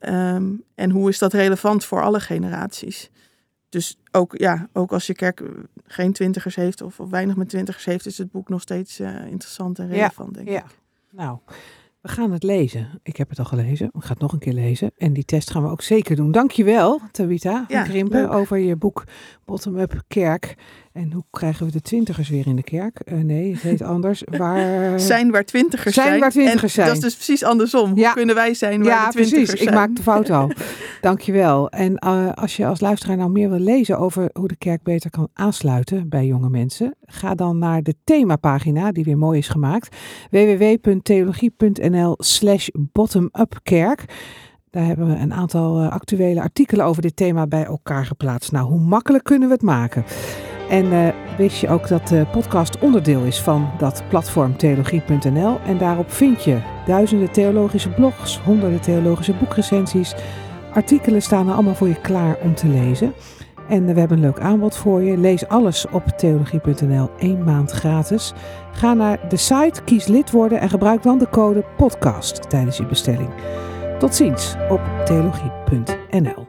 Um, en hoe is dat relevant voor alle generaties? Dus ook, ja, ook als je kerk geen twintigers heeft of, of weinig met twintigers heeft, is het boek nog steeds uh, interessant en relevant, ja, denk ja. ik. Nou, We gaan het lezen. Ik heb het al gelezen. Ik ga het nog een keer lezen. En die test gaan we ook zeker doen. Dankjewel, Tabita Ja, van Krimpen, leuk. over je boek Bottom-up Kerk. En hoe krijgen we de twintigers weer in de kerk? Eh, nee, het heet anders. [LAUGHS] Waar... Zijn waar twintigers Zijn zijn. waar twintigers en zijn. Dat is dus precies andersom. Hoe Ja. kunnen wij zijn waar ja, de twintigers precies. zijn? Ik maak de fout al. [LAUGHS] Dankjewel. En eh, als je als luisteraar nou meer wil lezen over hoe de kerk beter kan aansluiten bij jonge mensen, ga dan naar de themapagina die weer mooi is gemaakt. www.theologie.nl slash bottomupkerk. Daar hebben we een aantal eh, actuele artikelen over dit thema bij elkaar geplaatst. Nou, hoe makkelijk kunnen we het maken? En eh, wist je ook dat de podcast onderdeel is van dat platform theologie.nl. En daarop vind je duizenden theologische blogs, honderden theologische boekrecensies. Artikelen staan er allemaal voor je klaar om te lezen. En eh, we hebben een leuk aanbod voor je. Lees alles op theologie.nl, één maand gratis. Ga naar de site, kies lid worden en gebruik dan de code podcast tijdens je bestelling. Tot ziens op theologie.nl.